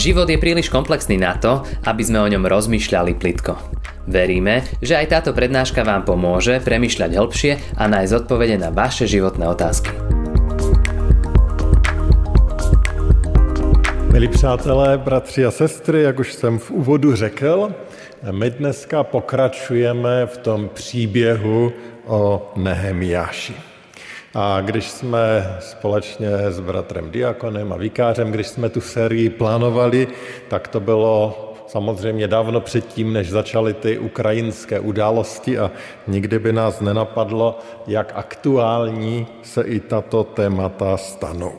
Život je príliš komplexný na to, aby sme o ňom rozmýšľali plitko. Veríme, že aj táto prednáška vám pomôže premyšľať hĺbšie a nájsť odpovede na vaše životné otázky. Milí přátelé, bratři a sestry, jak už jsem v úvodu řekl, my dneska pokračujeme v tom příběhu o Nehemiáši. A když jsme společně s bratrem Diakonem a Vikářem, když jsme tu sérii plánovali, tak to bylo samozřejmě dávno předtím, než začaly ty ukrajinské události a nikdy by nás nenapadlo, jak aktuální se i tato témata stanou.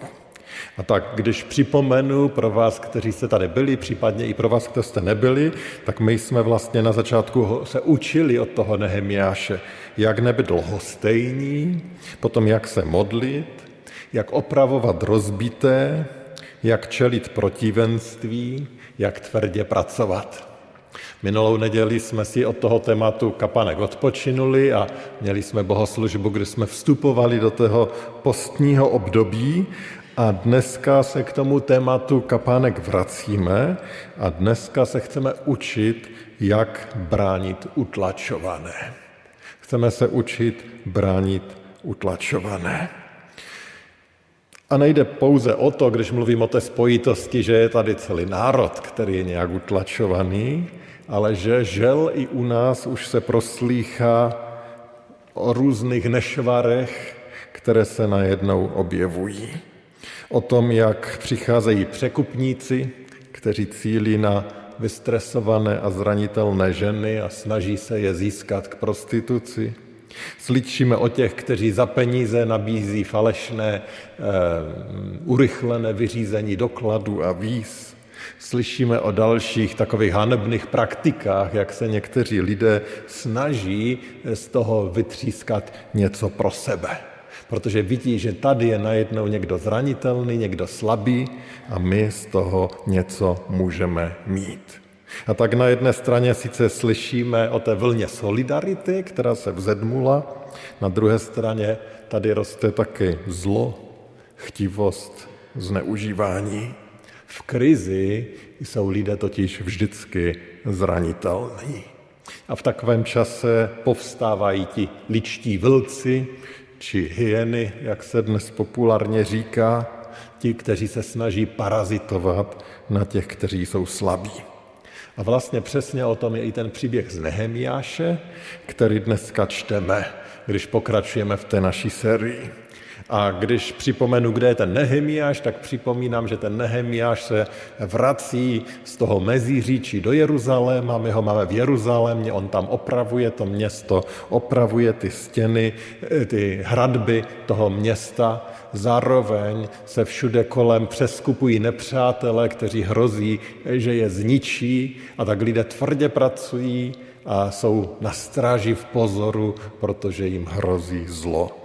A tak když připomenu pro vás, kteří jste tady byli, případně i pro vás, kdo jste nebyli, tak my jsme vlastně na začátku se učili od toho Nehemiáše, jak nebyt dlouhostejní, potom jak se modlit, jak opravovat rozbité, jak čelit protivenství, jak tvrdě pracovat. Minulou neděli jsme si od toho tématu kapanek odpočinuli a měli jsme bohoslužbu, kdy jsme vstupovali do toho postního období a dneska se k tomu tématu kapánek vracíme a dneska se chceme učit, jak bránit utlačované. Chceme se učit bránit utlačované. A nejde pouze o to, když mluvím o té spojitosti, že je tady celý národ, který je nějak utlačovaný, ale že žel i u nás už se proslýchá o různých nešvarech, které se najednou objevují. O tom, jak přicházejí překupníci, kteří cílí na vystresované a zranitelné ženy a snaží se je získat k prostituci. Slyšíme o těch, kteří za peníze nabízí falešné, uh, urychlené vyřízení dokladů a víz. Slyšíme o dalších takových hanebných praktikách, jak se někteří lidé snaží z toho vytřískat něco pro sebe. Protože vidí, že tady je najednou někdo zranitelný, někdo slabý a my z toho něco můžeme mít. A tak na jedné straně sice slyšíme o té vlně solidarity, která se vzedmula, na druhé straně tady roste taky zlo, chtivost, zneužívání. V krizi jsou lidé totiž vždycky zranitelní. A v takovém čase povstávají ti ličtí vlci, či hyeny, jak se dnes populárně říká, ti, kteří se snaží parazitovat na těch, kteří jsou slabí. A vlastně přesně o tom je i ten příběh z Nehemiáše, který dneska čteme, když pokračujeme v té naší sérii. A když připomenu, kde je ten Nehemiáš, tak připomínám, že ten Nehemiáš se vrací z toho Mezíříčí do Jeruzaléma, my ho máme v Jeruzalémě, on tam opravuje to město, opravuje ty stěny, ty hradby toho města, zároveň se všude kolem přeskupují nepřátelé, kteří hrozí, že je zničí. A tak lidé tvrdě pracují a jsou na stráži v pozoru, protože jim hrozí zlo.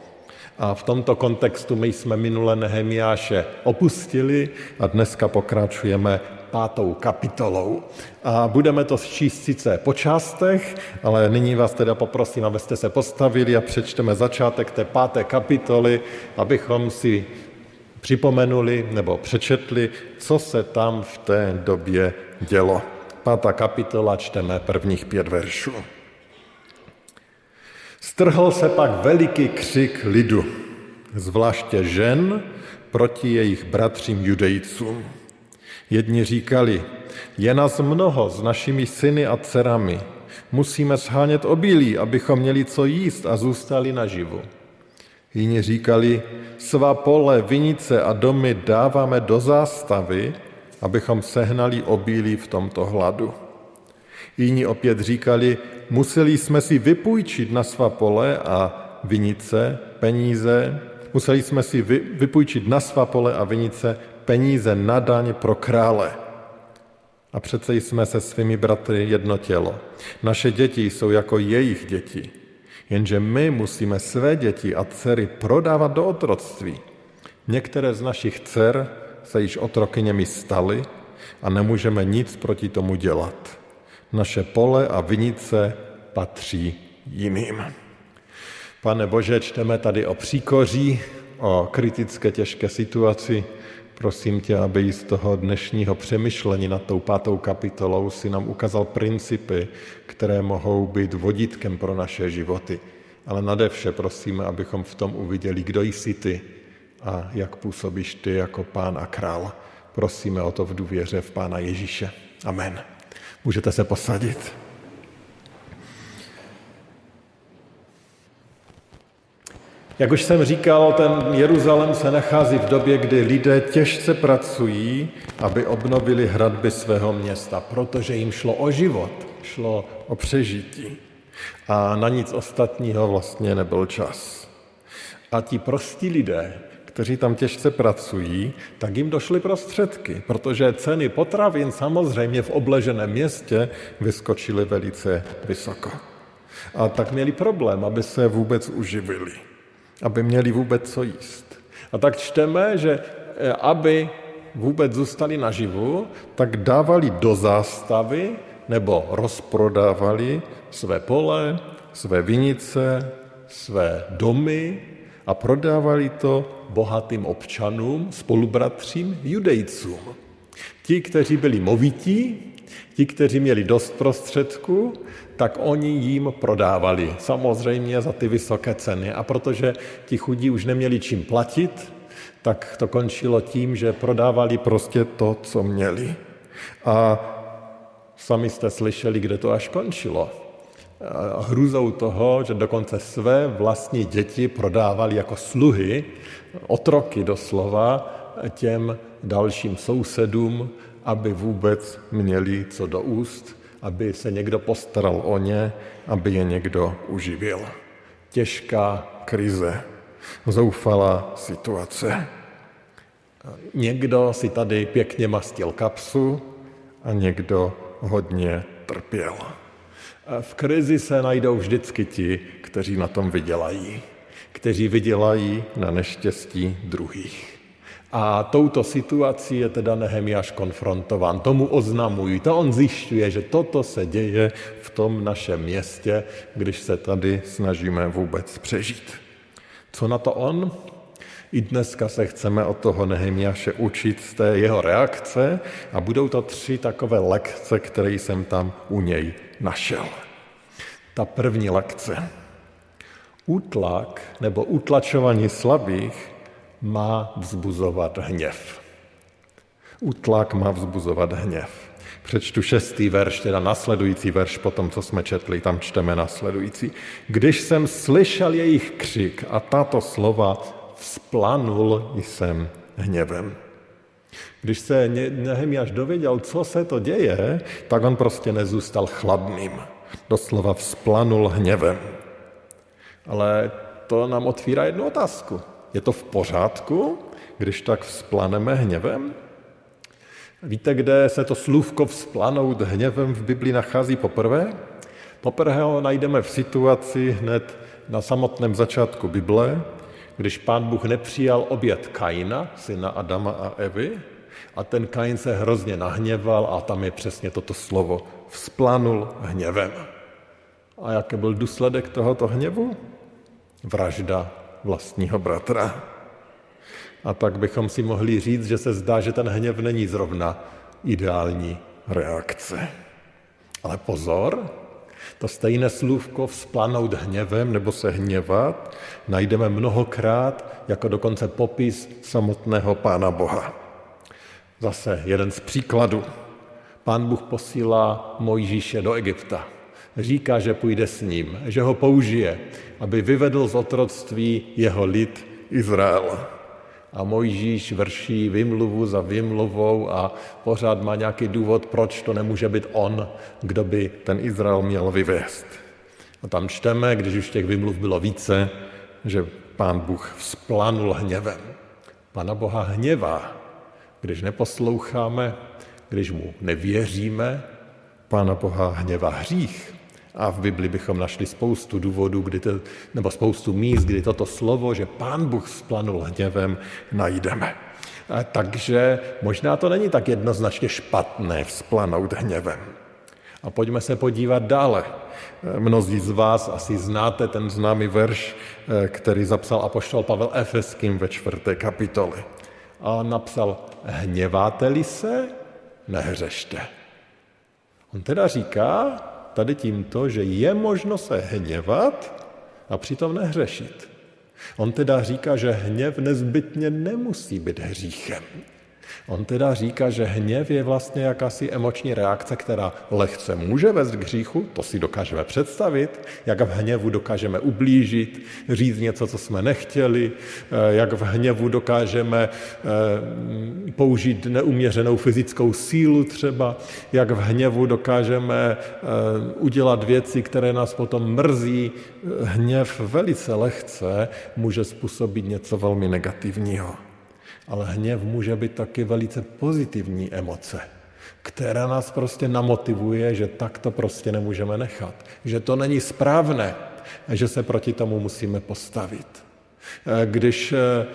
A v tomto kontextu my jsme minule Nehemiáše opustili a dneska pokračujeme pátou kapitolou. A budeme to číst sice po částech, ale nyní vás teda poprosím, abyste se postavili a přečteme začátek té páté kapitoly, abychom si připomenuli nebo přečetli, co se tam v té době dělo. Pátá kapitola, čteme prvních pět veršů. Strhl se pak veliký křik lidu, zvláště žen, proti jejich bratřím judejcům. Jedni říkali, je nás mnoho s našimi syny a dcerami, musíme shánět obilí, abychom měli co jíst a zůstali naživu. Jiní říkali, svá pole, vinice a domy dáváme do zástavy, abychom sehnali obilí v tomto hladu. Jiní opět říkali, museli jsme si vypůjčit na svá pole a vinice peníze, museli jsme si vypůjčit na svá pole a vinice peníze na daň pro krále. A přece jsme se svými bratry jedno tělo. Naše děti jsou jako jejich děti. Jenže my musíme své děti a dcery prodávat do otroctví. Některé z našich dcer se již otrokyněmi staly a nemůžeme nic proti tomu dělat. Naše pole a vinice patří jiným. Pane Bože, čteme tady o příkoří, o kritické těžké situaci Prosím tě, aby z toho dnešního přemýšlení nad tou pátou kapitolou si nám ukázal principy, které mohou být vodítkem pro naše životy. Ale nade vše prosíme, abychom v tom uviděli, kdo jsi ty a jak působíš ty jako pán a král. Prosíme o to v důvěře v Pána Ježíše. Amen. Můžete se posadit. Jak už jsem říkal, ten Jeruzalém se nachází v době, kdy lidé těžce pracují, aby obnovili hradby svého města, protože jim šlo o život, šlo o přežití. A na nic ostatního vlastně nebyl čas. A ti prostí lidé, kteří tam těžce pracují, tak jim došly prostředky, protože ceny potravin samozřejmě v obleženém městě vyskočily velice vysoko. A tak měli problém, aby se vůbec uživili, aby měli vůbec co jíst. A tak čteme, že eh, aby vůbec zůstali naživu, tak dávali do zástavy nebo rozprodávali své pole, své vinice, své domy a prodávali to bohatým občanům, spolubratřím, judejcům. Ti, kteří byli movití, ti, kteří měli dost prostředků, tak oni jim prodávali, samozřejmě za ty vysoké ceny. A protože ti chudí už neměli čím platit, tak to končilo tím, že prodávali prostě to, co měli. A sami jste slyšeli, kde to až končilo hrůzou toho, že dokonce své vlastní děti prodávali jako sluhy, otroky doslova, těm dalším sousedům, aby vůbec měli co do úst, aby se někdo postaral o ně, aby je někdo uživil. Těžká krize, zoufalá situace. Někdo si tady pěkně mastil kapsu a někdo hodně trpěl. V krizi se najdou vždycky ti, kteří na tom vydělají, kteří vydělají na neštěstí druhých. A touto situací je teda Nehemiáš konfrontován. Tomu oznamují, to on zjišťuje, že toto se děje v tom našem městě, když se tady snažíme vůbec přežít. Co na to on? I dneska se chceme od toho Nehemiáše učit z té jeho reakce a budou to tři takové lekce, které jsem tam u něj našel. Ta první lekce. Útlak nebo utlačování slabých má vzbuzovat hněv. Útlak má vzbuzovat hněv. Přečtu šestý verš, teda nasledující verš po tom, co jsme četli, tam čteme nasledující. Když jsem slyšel jejich křik a tato slova, vzplanul jsem hněvem. Když se Nehemiáš dověděl, co se to děje, tak on prostě nezůstal chladným. Doslova vzplanul hněvem. Ale to nám otvírá jednu otázku. Je to v pořádku, když tak vzplaneme hněvem? Víte, kde se to slůvko vzplanout hněvem v Biblii nachází poprvé? Poprvé ho najdeme v situaci hned na samotném začátku Bible, když pán Bůh nepřijal oběd Kaina, syna Adama a Evy, a ten Kain se hrozně nahněval a tam je přesně toto slovo. Vzplanul hněvem. A jaký byl důsledek tohoto hněvu? Vražda vlastního bratra. A tak bychom si mohli říct, že se zdá, že ten hněv není zrovna ideální reakce. Ale pozor, to stejné slůvko vzplanout hněvem nebo se hněvat najdeme mnohokrát jako dokonce popis samotného Pána Boha. Zase jeden z příkladů. Pán Bůh posílá Mojžíše do Egypta. Říká, že půjde s ním, že ho použije, aby vyvedl z otroctví jeho lid Izrael. A Mojžíš vrší vymluvu za vymluvou a pořád má nějaký důvod, proč to nemůže být on, kdo by ten Izrael měl vyvést. A tam čteme, když už těch vymluv bylo více, že pán Bůh vzplanul hněvem. Pana Boha hněvá, když neposloucháme, když mu nevěříme, Pána Boha hněvá hřích. A v Bibli bychom našli spoustu důvodů, kdy to, nebo spoustu míst, kdy toto slovo, že Pán Bůh splanul hněvem, najdeme. A takže možná to není tak jednoznačně špatné vzplanout hněvem. A pojďme se podívat dále. Mnozí z vás asi znáte ten známý verš, který zapsal apoštol Pavel Efeským ve čtvrté kapitoli. A napsal, hněváte-li se, nehřešte. On teda říká tady tímto, že je možno se hněvat a přitom nehřešit. On teda říká, že hněv nezbytně nemusí být hříchem. On teda říká, že hněv je vlastně jakási emoční reakce, která lehce může vést k hříchu, to si dokážeme představit, jak v hněvu dokážeme ublížit, říct něco, co jsme nechtěli, eh, jak v hněvu dokážeme eh, použít neuměřenou fyzickou sílu třeba, jak v hněvu dokážeme eh, udělat věci, které nás potom mrzí. Hněv velice lehce může způsobit něco velmi negativního. Ale hněv může být taky velice pozitivní emoce, která nás prostě namotivuje, že tak to prostě nemůžeme nechat. Že to není správné že se proti tomu musíme postavit. Eh, když eh,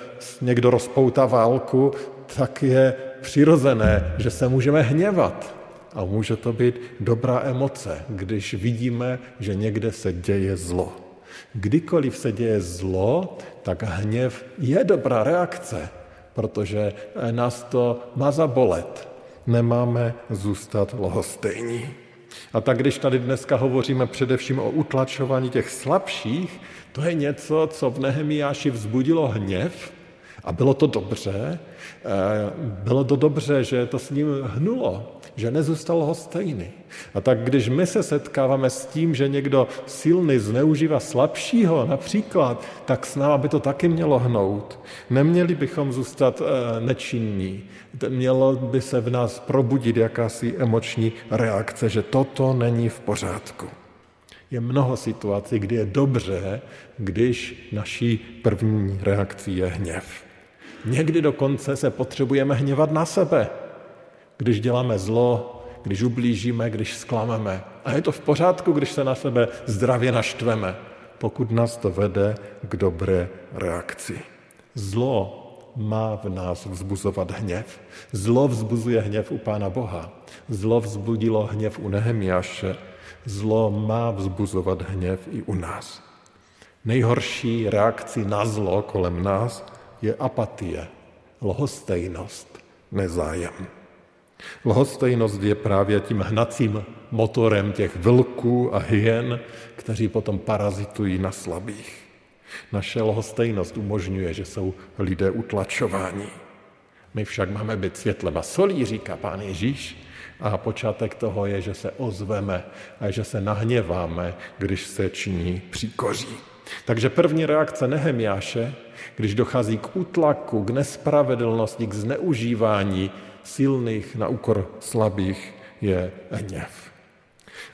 někdo rozpoutá válku, tak je přirozené, že se můžeme hněvat. A může to být dobrá emoce, když vidíme, že někde se děje zlo. Kdykoliv se děje zlo, tak hněv je dobrá reakce protože eh, nás to má zabolet. Nemáme zůstat lohostejní. A tak když tady dneska hovoříme především o utlačování těch slabších, to je něco, co v Nehemiáši vzbudilo hněv a bylo to dobře. Eh, bylo to dobře, že to s ním hnulo, že nezůstal ho stejný. A tak když my se setkáváme s tím, že někdo silný zneužívá slabšího například, tak s náma by to taky mělo hnout. Neměli bychom zůstat e, nečinní. Mělo by se v nás probudit jakási emoční reakce, že toto není v pořádku. Je mnoho situací, kdy je dobře, když naší první reakcí je hněv. Někdy dokonce se potřebujeme hněvat na sebe. Když děláme zlo, když ublížíme, když zklameme. A je to v pořádku, když se na sebe zdravě naštveme, pokud nás to vede k dobré reakci. Zlo má v nás vzbuzovat hněv. Zlo vzbuzuje hněv u Pána Boha. Zlo vzbudilo hněv u Nehemiaše. Zlo má vzbuzovat hněv i u nás. Nejhorší reakcí na zlo kolem nás je apatie, lhostejnost, nezájem. Lhostejnost je právě tím hnacím motorem těch vlků a hyen, kteří potom parazitují na slabých. Naše lhostejnost umožňuje, že jsou lidé utlačováni. My však máme být světlem a solí, říká pán Ježíš, a počátek toho je, že se ozveme a že se nahněváme, když se činí příkoří. Takže první reakce Nehemiáše, když dochází k útlaku, k nespravedlnosti, k zneužívání, silných na úkor slabých je hněv.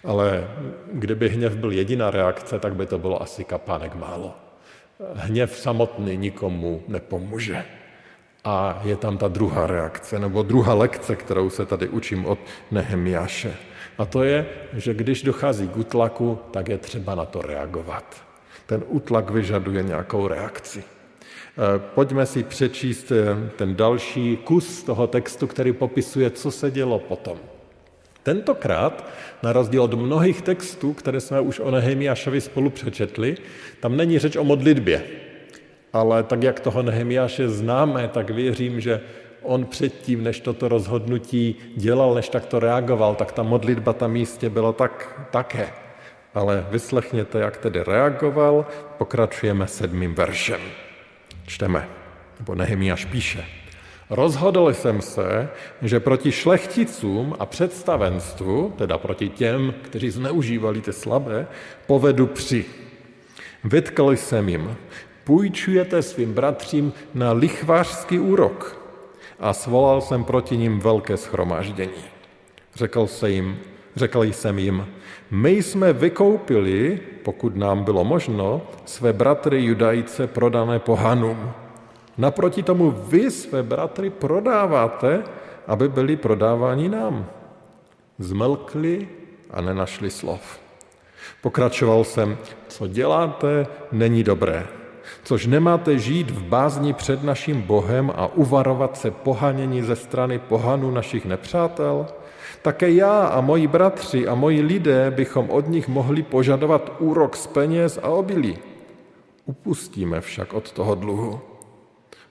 Ale kdyby hněv byl jediná reakce, tak by to bylo asi kapánek málo. Hněv samotný nikomu nepomůže. A je tam ta druhá reakce, nebo druhá lekce, kterou se tady učím od Nehemiáše. A to je, že když dochází k utlaku, tak je třeba na to reagovat. Ten utlak vyžaduje nějakou reakci. Eh, pojďme si přečíst eh, ten další kus toho textu, který popisuje, co se dělo potom. Tentokrát, na rozdíl od mnohých textů, které jsme už o Nehemiášovi spolu přečetli, tam není řeč o modlitbě. Ale tak, jak toho Nehemiáše známe, tak věřím, že on předtím, než toto rozhodnutí dělal, než takto reagoval, tak ta modlitba tam místě byla tak, také. Ale vyslechněte, jak tedy reagoval, pokračujeme sedmým veršem. Čteme, nebo Nehemiáš píše. Rozhodl jsem se, že proti šlechticům a představenstvu, teda proti těm, kteří zneužívali ty slabé, povedu při. Vytkl jsem jim, půjčujete svým bratřím na lichvářský úrok a svolal jsem proti ním velké schromáždění. Řekl, se jim, řekl jsem jim, my jsme vykoupili, pokud nám bylo možno, své bratry judajce prodané pohanům. Naproti tomu vy své bratry prodáváte, aby byli prodáváni nám. Zmlkli a nenašli slov. Pokračoval jsem, co děláte, není dobré. Což nemáte žít v bázni před naším Bohem a uvarovat se pohanění ze strany pohanů našich nepřátel? Také já a moji bratři a moji lidé bychom od nich mohli požadovat úrok z peněz a obilí. Upustíme však od toho dluhu.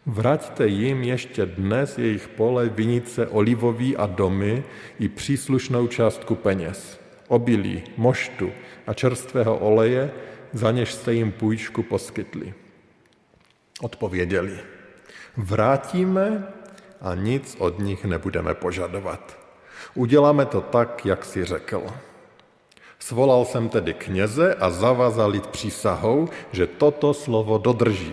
Vraťte jim ještě dnes jejich pole, vinice, olivový a domy i příslušnou částku peněz, obilí, moštu a čerstvého oleje, za něž jste jim půjčku poskytli. Odpověděli, vrátíme a nic od nich nebudeme požadovat. Uděláme to tak, jak si řekl. Svolal jsem tedy kněze a zavazal lid přísahou, že toto slovo dodrží.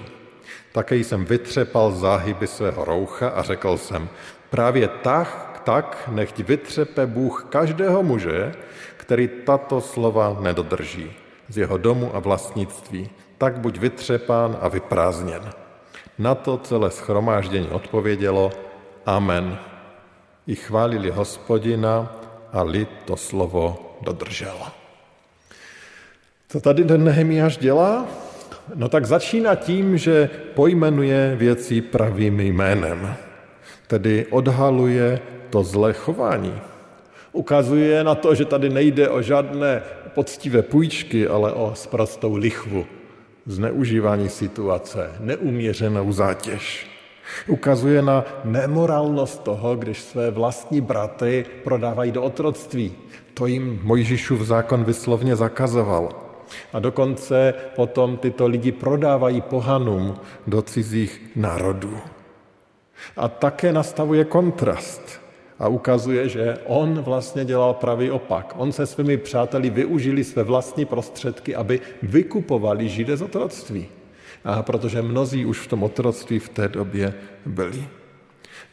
Také jsem vytřepal záhyby svého roucha a řekl jsem, právě tak, tak nechť vytřepe Bůh každého muže, který tato slova nedodrží z jeho domu a vlastnictví. Tak buď vytřepán a vyprázdněn. Na to celé schromáždění odpovědělo Amen. I chválili hospodina a lid to slovo dodržel. Co tady ten Nehemiáš dělá? No tak začíná tím, že pojmenuje věci pravým jménem, tedy odhaluje to zlé chování. Ukazuje na to, že tady nejde o žádné poctivé půjčky, ale o sprostou lichvu, zneužívání situace, neuměřenou zátěž. Ukazuje na nemorálnost toho, když své vlastní bratry prodávají do otroctví. To jim Mojžišův zákon vyslovně zakazoval. A dokonce potom tyto lidi prodávají pohanům do cizích národů. A také nastavuje kontrast a ukazuje, že on vlastně dělal pravý opak. On se svými přáteli využili své vlastní prostředky, aby vykupovali Židy z otroctví. A protože mnozí už v tom otroctví v té době byli.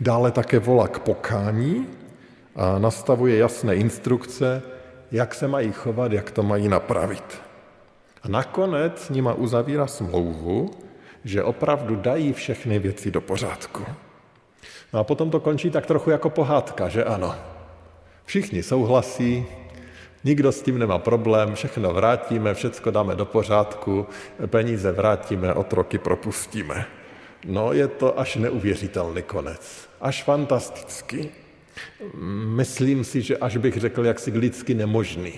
Dále také volá k pokání a nastavuje jasné instrukce, jak se mají chovat, jak to mají napravit. A nakonec s nima uzavírá smlouvu, že opravdu dají všechny věci do pořádku. No a potom to končí tak trochu jako pohádka, že ano. Všichni souhlasí, nikdo s tím nemá problém, všechno vrátíme, všechno dáme do pořádku, peníze vrátíme, otroky propustíme. No je to až neuvěřitelný konec, až fantastický. Myslím si, že až bych řekl jaksi lidsky nemožný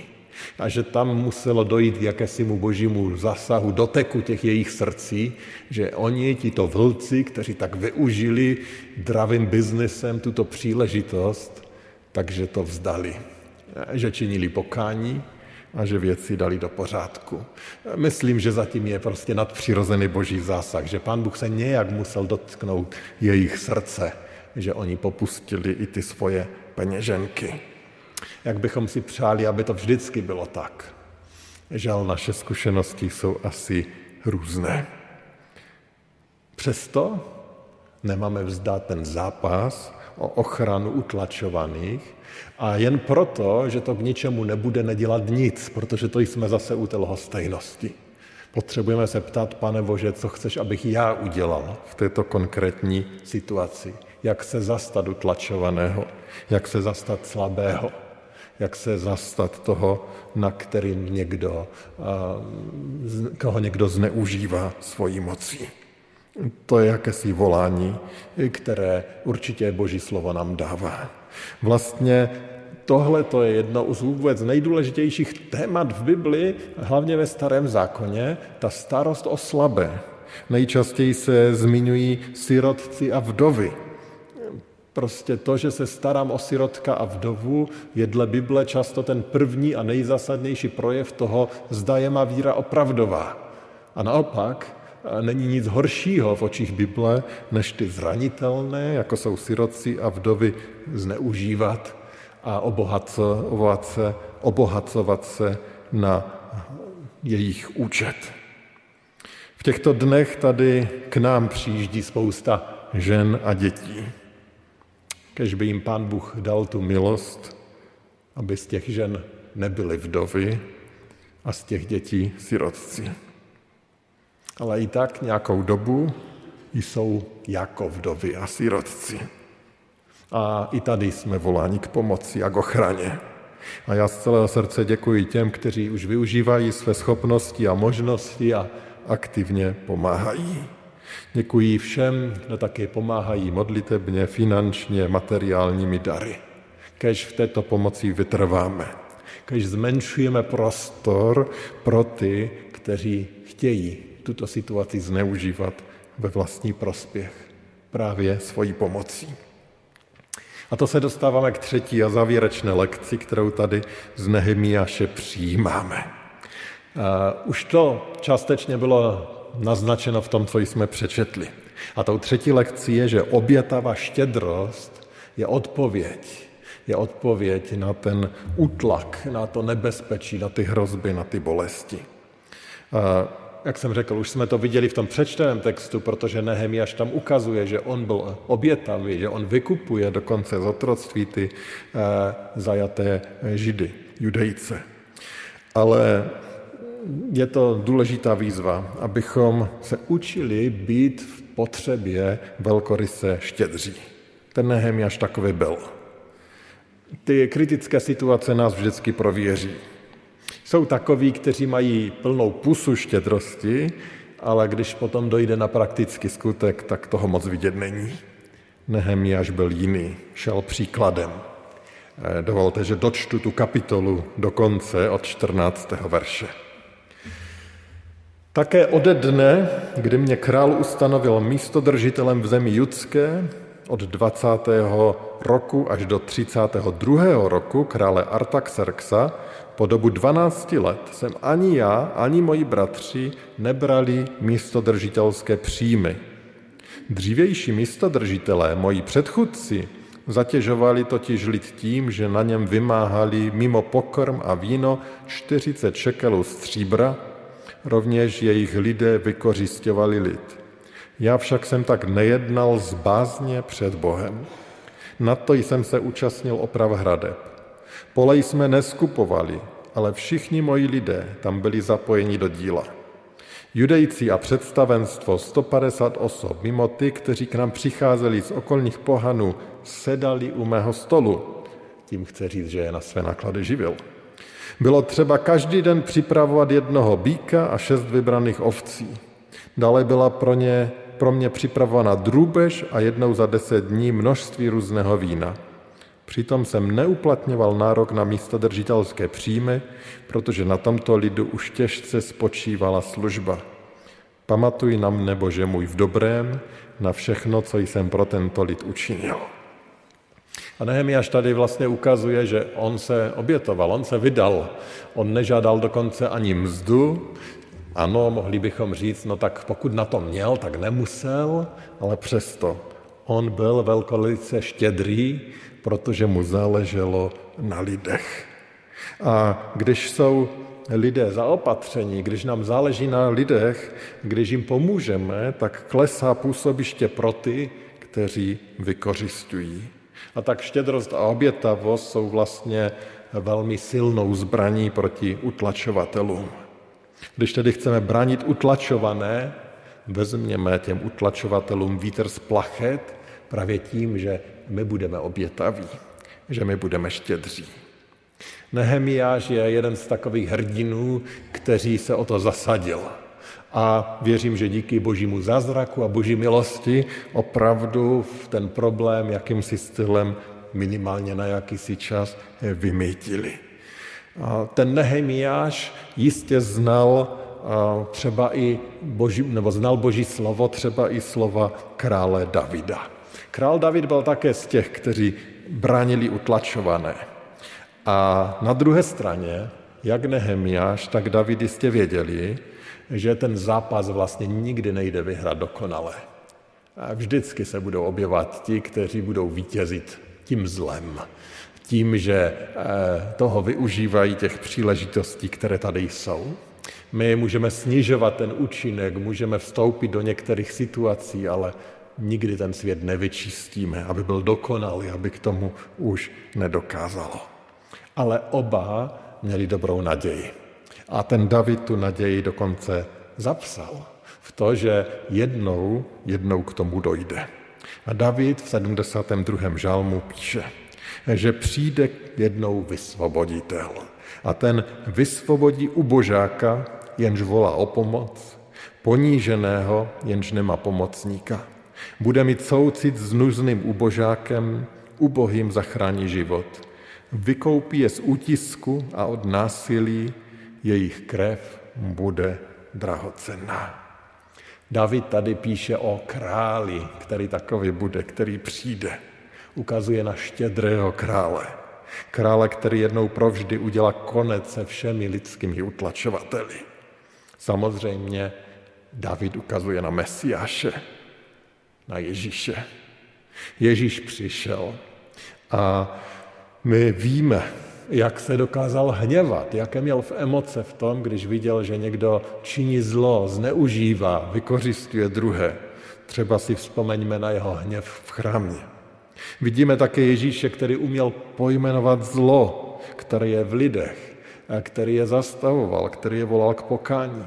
a že tam muselo dojít k jakésimu božímu zásahu, doteku těch jejich srdcí, že oni, tito vlci, kteří tak využili dravým biznesem tuto příležitost, takže to vzdali, že činili pokání a že věci dali do pořádku. Myslím, že zatím je prostě nadpřirozený boží zásah, že pán Bůh se nějak musel dotknout jejich srdce, že oni popustili i ty svoje peněženky jak bychom si přáli, aby to vždycky bylo tak. Žal, naše zkušenosti jsou asi různé. Přesto nemáme vzdát ten zápas o ochranu utlačovaných a jen proto, že to k ničemu nebude nedělat nic, protože to jsme zase u té lhostejnosti. Potřebujeme se ptát, pane Bože, co chceš, abych já udělal v této konkrétní situaci. Jak se zastat utlačovaného, jak se zastat slabého jak se zastat toho, na kterým někdo, koho někdo zneužívá svojí mocí. To je jakési volání, které určitě Boží slovo nám dává. Vlastně tohle to je jedno z vůbec nejdůležitějších témat v Bibli, hlavně ve starém zákoně, ta starost o slabé. Nejčastěji se zmiňují sirotci a vdovy. Prostě to, že se starám o sirotka a vdovu, je dle Bible často ten první a nejzásadnější projev toho, zda je má víra opravdová. A naopak, není nic horšího v očích Bible, než ty zranitelné, jako jsou siroci a vdovy, zneužívat a obohacovat se, obohacovat se na jejich účet. V těchto dnech tady k nám přijíždí spousta žen a dětí. Kež by jim pán Bůh dal tu milost, aby z těch žen nebyly vdovy a z těch dětí sirotci. Ale i tak nějakou dobu jsou jako vdovy a sirotci. A i tady jsme voláni k pomoci a k ochraně. A já z celého srdce děkuji těm, kteří už využívají své schopnosti a možnosti a aktivně pomáhají. Děkuji všem, kdo také pomáhají modlitebně, finančně, materiálními dary. Kež v této pomoci vytrváme. Kež zmenšujeme prostor pro ty, kteří chtějí tuto situaci zneužívat ve vlastní prospěch. právě svojí pomocí. A to se dostáváme k třetí a závěrečné lekci, kterou tady z Nehemiáše přijímáme. Už to částečně bylo naznačeno v tom, co jsme přečetli. A tou třetí lekcí je, že obětava štědrost je odpověď. Je odpověď na ten útlak, na to nebezpečí, na ty hrozby, na ty bolesti. Jak jsem řekl, už jsme to viděli v tom přečteném textu, protože Nehemiáš tam ukazuje, že on byl obětavý, že on vykupuje dokonce z otroctví ty eh, zajaté židy, judejce. Ale je to důležitá výzva, abychom se učili být v potřebě velkoryse štědří. Ten Nehemiáš takový byl. Ty kritické situace nás vždycky prověří. Jsou takoví, kteří mají plnou pusu štědrosti, ale když potom dojde na praktický skutek, tak toho moc vidět není. Nehemiáš byl jiný, šel příkladem. Eh, dovolte, že dočtu tu kapitolu do konce od 14. verše. Také ode dne, kdy mě král ustanovil místodržitelem v zemi judské, od 20. roku až do 32. roku krále Artaxerxa, po dobu 12 let jsem ani já, ani moji bratři nebrali místodržitelské příjmy. Dřívější místodržitelé, moji předchůdci, zatěžovali totiž lid tím, že na něm vymáhali mimo pokrm a víno 40 šekelů stříbra, rovněž jejich lidé vykořišťovali lid. Já však jsem tak nejednal z bázně před Bohem. Na to jsem se účastnil oprav hradeb. Pole jsme neskupovali, ale všichni moji lidé tam byli zapojeni do díla. Judejci a představenstvo 150 osob, mimo ty, kteří k nám přicházeli z okolních pohanů, sedali u mého stolu. Tím chce říct, že je na své náklady živil. Bylo třeba každý den připravovat jednoho býka a šest vybraných ovcí. Dále byla pro, ně, pro mě připravována drůbež a jednou za deset dní množství různého vína. Přitom jsem neuplatňoval nárok na místodržitelské příjmy, protože na tomto lidu už těžce spočívala služba. Pamatuj na mne, Bože můj, v dobrém, na všechno, co jsem pro tento lid učinil. A Nehemiáš tady vlastně ukazuje, že on se obětoval, on se vydal. On nežádal dokonce ani mzdu. Ano, mohli bychom říct, no tak pokud na to měl, tak nemusel, ale přesto. On byl velkolice štědrý, protože mu záleželo na lidech. A když jsou lidé zaopatření, když nám záleží na lidech, když jim pomůžeme, tak klesá působiště pro ty, kteří vykořistují. A tak štědrost a obětavost jsou vlastně velmi silnou zbraní proti utlačovatelům. Když tedy chceme bránit utlačované, vezměme těm utlačovatelům vítr z plachet právě tím, že my budeme obětaví, že my budeme štědří. Nehemiáš je jeden z takových hrdinů, kteří se o to zasadil. A věřím, že díky božímu zázraku a boží milosti opravdu v ten problém jakýmsi stylem minimálně na jakýsi čas vymýtili. A ten Nehemiáš jistě znal třeba i boží, nebo znal boží slovo, třeba i slova krále Davida. Král David byl také z těch, kteří bránili utlačované. A na druhé straně, jak Nehemiáš, tak David jistě věděli, že ten zápas vlastně nikdy nejde vyhrát dokonale. A vždycky se budou objevovat ti, kteří budou vítězit tím zlem, tím, že eh, toho využívají těch příležitostí, které tady jsou. My můžeme snižovat ten účinek, můžeme vstoupit do některých situací, ale nikdy ten svět nevyčistíme, aby byl dokonalý, aby k tomu už nedokázalo. Ale oba měli dobrou naději. A ten David tu naději dokonce zapsal v to, že jednou, jednou k tomu dojde. A David v 72. žalmu píše, že přijde jednou vysvoboditel. A ten vysvobodí ubožáka, jenž volá o pomoc, poníženého, jenž nemá pomocníka. Bude mít soucit s nuzným ubožákem, ubohým zachrání život. Vykoupí je z útisku a od násilí, jejich krev bude drahocenná. David tady píše o králi, který takový bude, který přijde. Ukazuje na štědrého krále. Krále, který jednou provždy udělá konec se všemi lidskými utlačovateli. Samozřejmě David ukazuje na Mesiáše, na Ježíše. Ježíš přišel a my víme, jak se dokázal hněvat, jaké měl v emoce v tom, když viděl, že někdo činí zlo, zneužívá, vykořistuje druhé. Třeba si vzpomeňme na jeho hněv v chrámě. Vidíme také Ježíše, který uměl pojmenovat zlo, které je v lidech, a který je zastavoval, který je volal k pokání.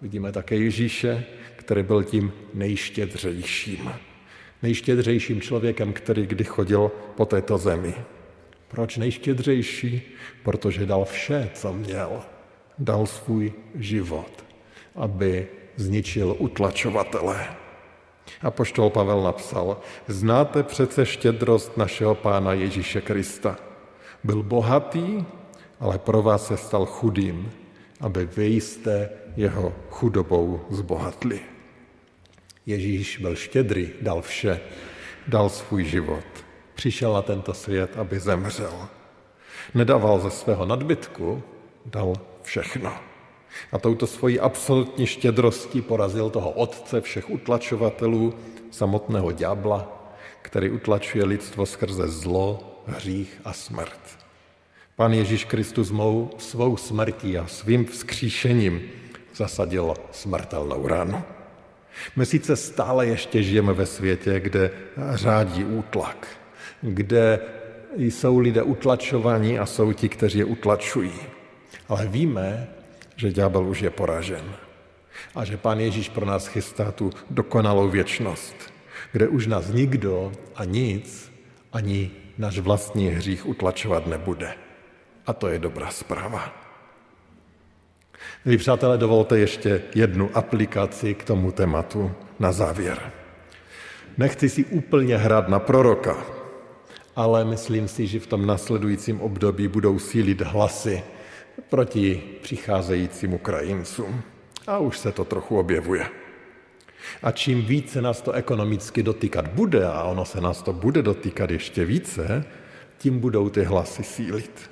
Vidíme také Ježíše, který byl tím nejštědřejším. Nejštědřejším člověkem, který kdy chodil po této zemi. Proč nejštědřejší? Protože dal vše, co měl. Dal svůj život, aby zničil utlačovatele. A poštol Pavel napsal, znáte přece štědrost našeho pána Ježíše Krista. Byl bohatý, ale pro vás se stal chudým, aby vy jste jeho chudobou zbohatli. Ježíš byl štědrý, dal vše, dal svůj život. Přišel na tento svět, aby zemřel. Nedával ze svého nadbytku, dal všechno. A touto svojí absolutní štědrostí porazil toho otce všech utlačovatelů, samotného ďábla, který utlačuje lidstvo skrze zlo, hřích a smrt. Pan Ježíš Kristus mou svou smrtí a svým vzkříšením zasadil smrtelnou ránu. My sice stále ještě žijeme ve světě, kde řádí útlak, kde jsou lidé utlačovaní a jsou ti, kteří je utlačují. Ale víme, že ďábel už je poražen a že Pán Ježíš pro nás chystá tu dokonalou věčnost, kde už nás nikdo a nic, ani náš vlastní hřích utlačovat nebude. A to je dobrá zpráva. Milí přátelé, dovolte ještě jednu aplikaci k tomu tématu na závěr. Nechci si úplně hrát na proroka, ale myslím si, že v tom nasledujícím období budou sílit hlasy proti přicházejícím Ukrajincům. A už se to trochu objevuje. A čím více nás to ekonomicky dotýkat bude, a ono se nás to bude dotýkat ještě více, tím budou ty hlasy sílit.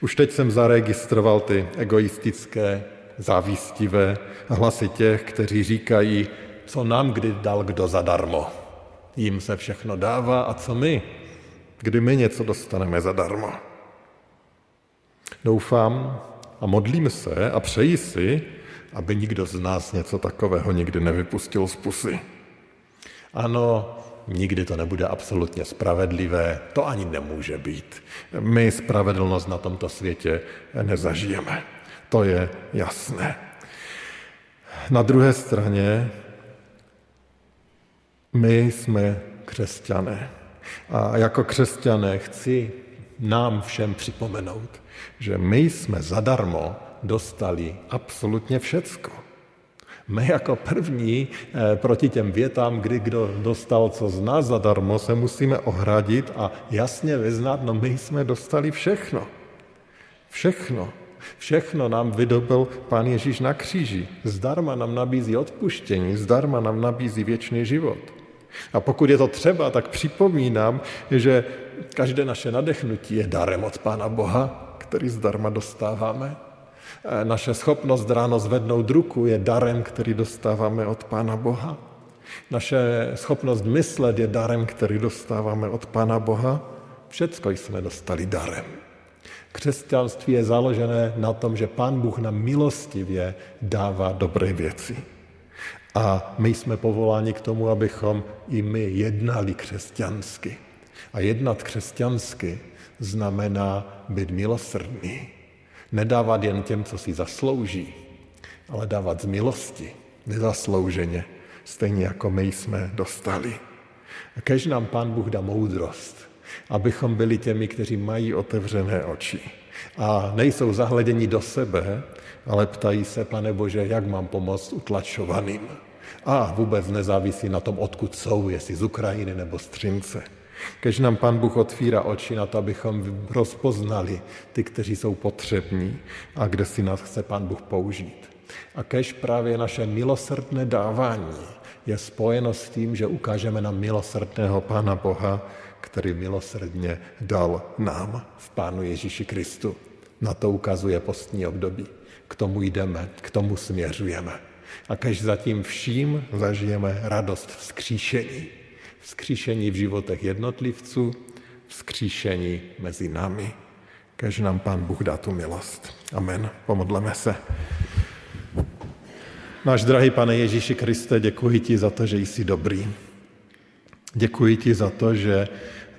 Už teď jsem zaregistroval ty egoistické, závistivé hlasy těch, kteří říkají, co nám kdy dal kdo zadarmo. Jim se všechno dává a co my? Kdy my něco dostaneme zadarmo? Doufám a modlím se a přeji si, aby nikdo z nás něco takového nikdy nevypustil z pusy. Ano, nikdy to nebude absolutně spravedlivé, to ani nemůže být. My spravedlnost na tomto světě nezažijeme. To je jasné. Na druhé straně my jsme křesťané. A jako křesťané chci nám všem připomenout, že my jsme zadarmo dostali absolutně všecko. My jako první eh, proti těm větám, kdy kdo dostal co z nás zadarmo, se musíme ohradit a jasně vyznat, no my jsme dostali všechno. Všechno. Všechno nám vydobil Pán Ježíš na kříži. Zdarma nám nabízí odpuštění, zdarma nám nabízí věčný život. A pokud je to třeba, tak připomínám, že každé naše nadechnutí je darem od Pána Boha, který zdarma dostáváme. E, naše schopnost ráno zvednout ruku je darem, který dostáváme od Pána Boha. Naše schopnost myslet je darem, který dostáváme od Pána Boha. Všecko jsme dostali darem. Křesťanství je založené na tom, že Pán Bůh nám milostivě dává dobré věci. A my jsme povoláni k tomu, abychom i my jednali křesťansky. A jednat křesťansky znamená být milosrdný. Nedávat jen těm, co si zaslouží, ale dávat z milosti, nezaslouženě, stejně jako my jsme dostali. A kež nám Pán Bůh dá moudrost, abychom byli těmi, kteří mají otevřené oči a nejsou zahleděni do sebe, ale ptají se, pane Bože, jak mám pomoct utlačovaným. A vůbec nezávisí na tom, odkud jsou, jestli z Ukrajiny nebo z Třince. Kež nám Pan Bůh otvírá oči na to, abychom rozpoznali ty, kteří jsou potřební a kde si nás chce Pan Bůh použít. A kež právě naše milosrdné dávání je spojeno s tím, že ukážeme na milosrdného Pána Boha, který milosrdně dal nám v Pánu Ježíši Kristu. Na to ukazuje postní období. K tomu jdeme, k tomu směřujeme. A kež zatím vším zažijeme radost vzkříšení. Vzkříšení v životech jednotlivců, vzkříšení mezi námi. Kež nám Pán Bůh dá tu milost. Amen. Pomodleme se. Náš drahý pane Ježíši Kriste, děkuji ti za to, že jsi dobrý. Děkuji ti za to, že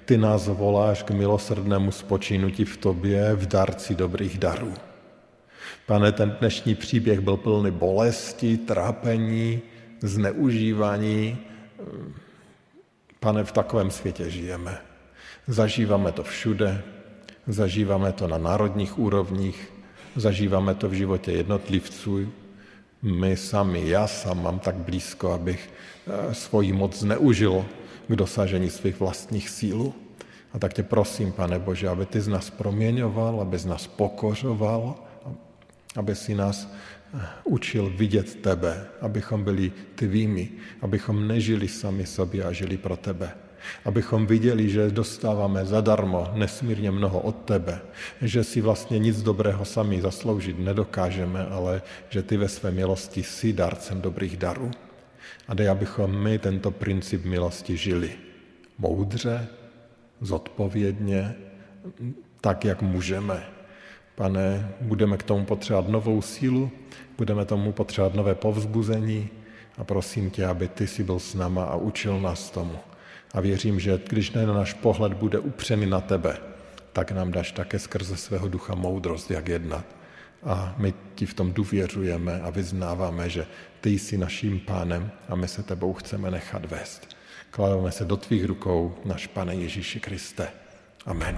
ty nás voláš k milosrdnému spočinutí v tobě, v darci dobrých darů. Pane, ten dnešní příběh byl plný bolesti, trápení, zneužívání. Pane, v takovém světě žijeme. Zažíváme to všude, zažíváme to na národních úrovních, zažíváme to v životě jednotlivců. My sami, já sám mám tak blízko, abych eh, svoji moc zneužil k dosažení svých vlastních sílů. A tak tě prosím, pane Bože, aby ty z nás proměňoval, aby z nás pokořoval, aby si nás učil vidět tebe, abychom byli tvými, abychom nežili sami sobě a žili pro tebe. Abychom viděli, že dostáváme zadarmo nesmírně mnoho od tebe, že si vlastně nic dobrého sami zasloužit nedokážeme, ale že ty ve své milosti jsi dárcem dobrých darů. A dej, abychom my tento princip milosti žili moudře, zodpovědně, tak, jak můžeme. Pane, budeme k tomu potřebovat novou sílu, budeme tomu potřebovat nové povzbuzení a prosím tě, aby ty si byl s náma a učil nás tomu. A věřím, že když na náš pohled bude upřený na tebe, tak nám dáš také skrze svého ducha moudrost, jak jednat. A my ti v tom důvěřujeme a vyznáváme, že ty jsi naším pánem a my se tebou chceme nechat vést. Klademe se do tvých rukou, náš pane Ježíši Kriste. Amen.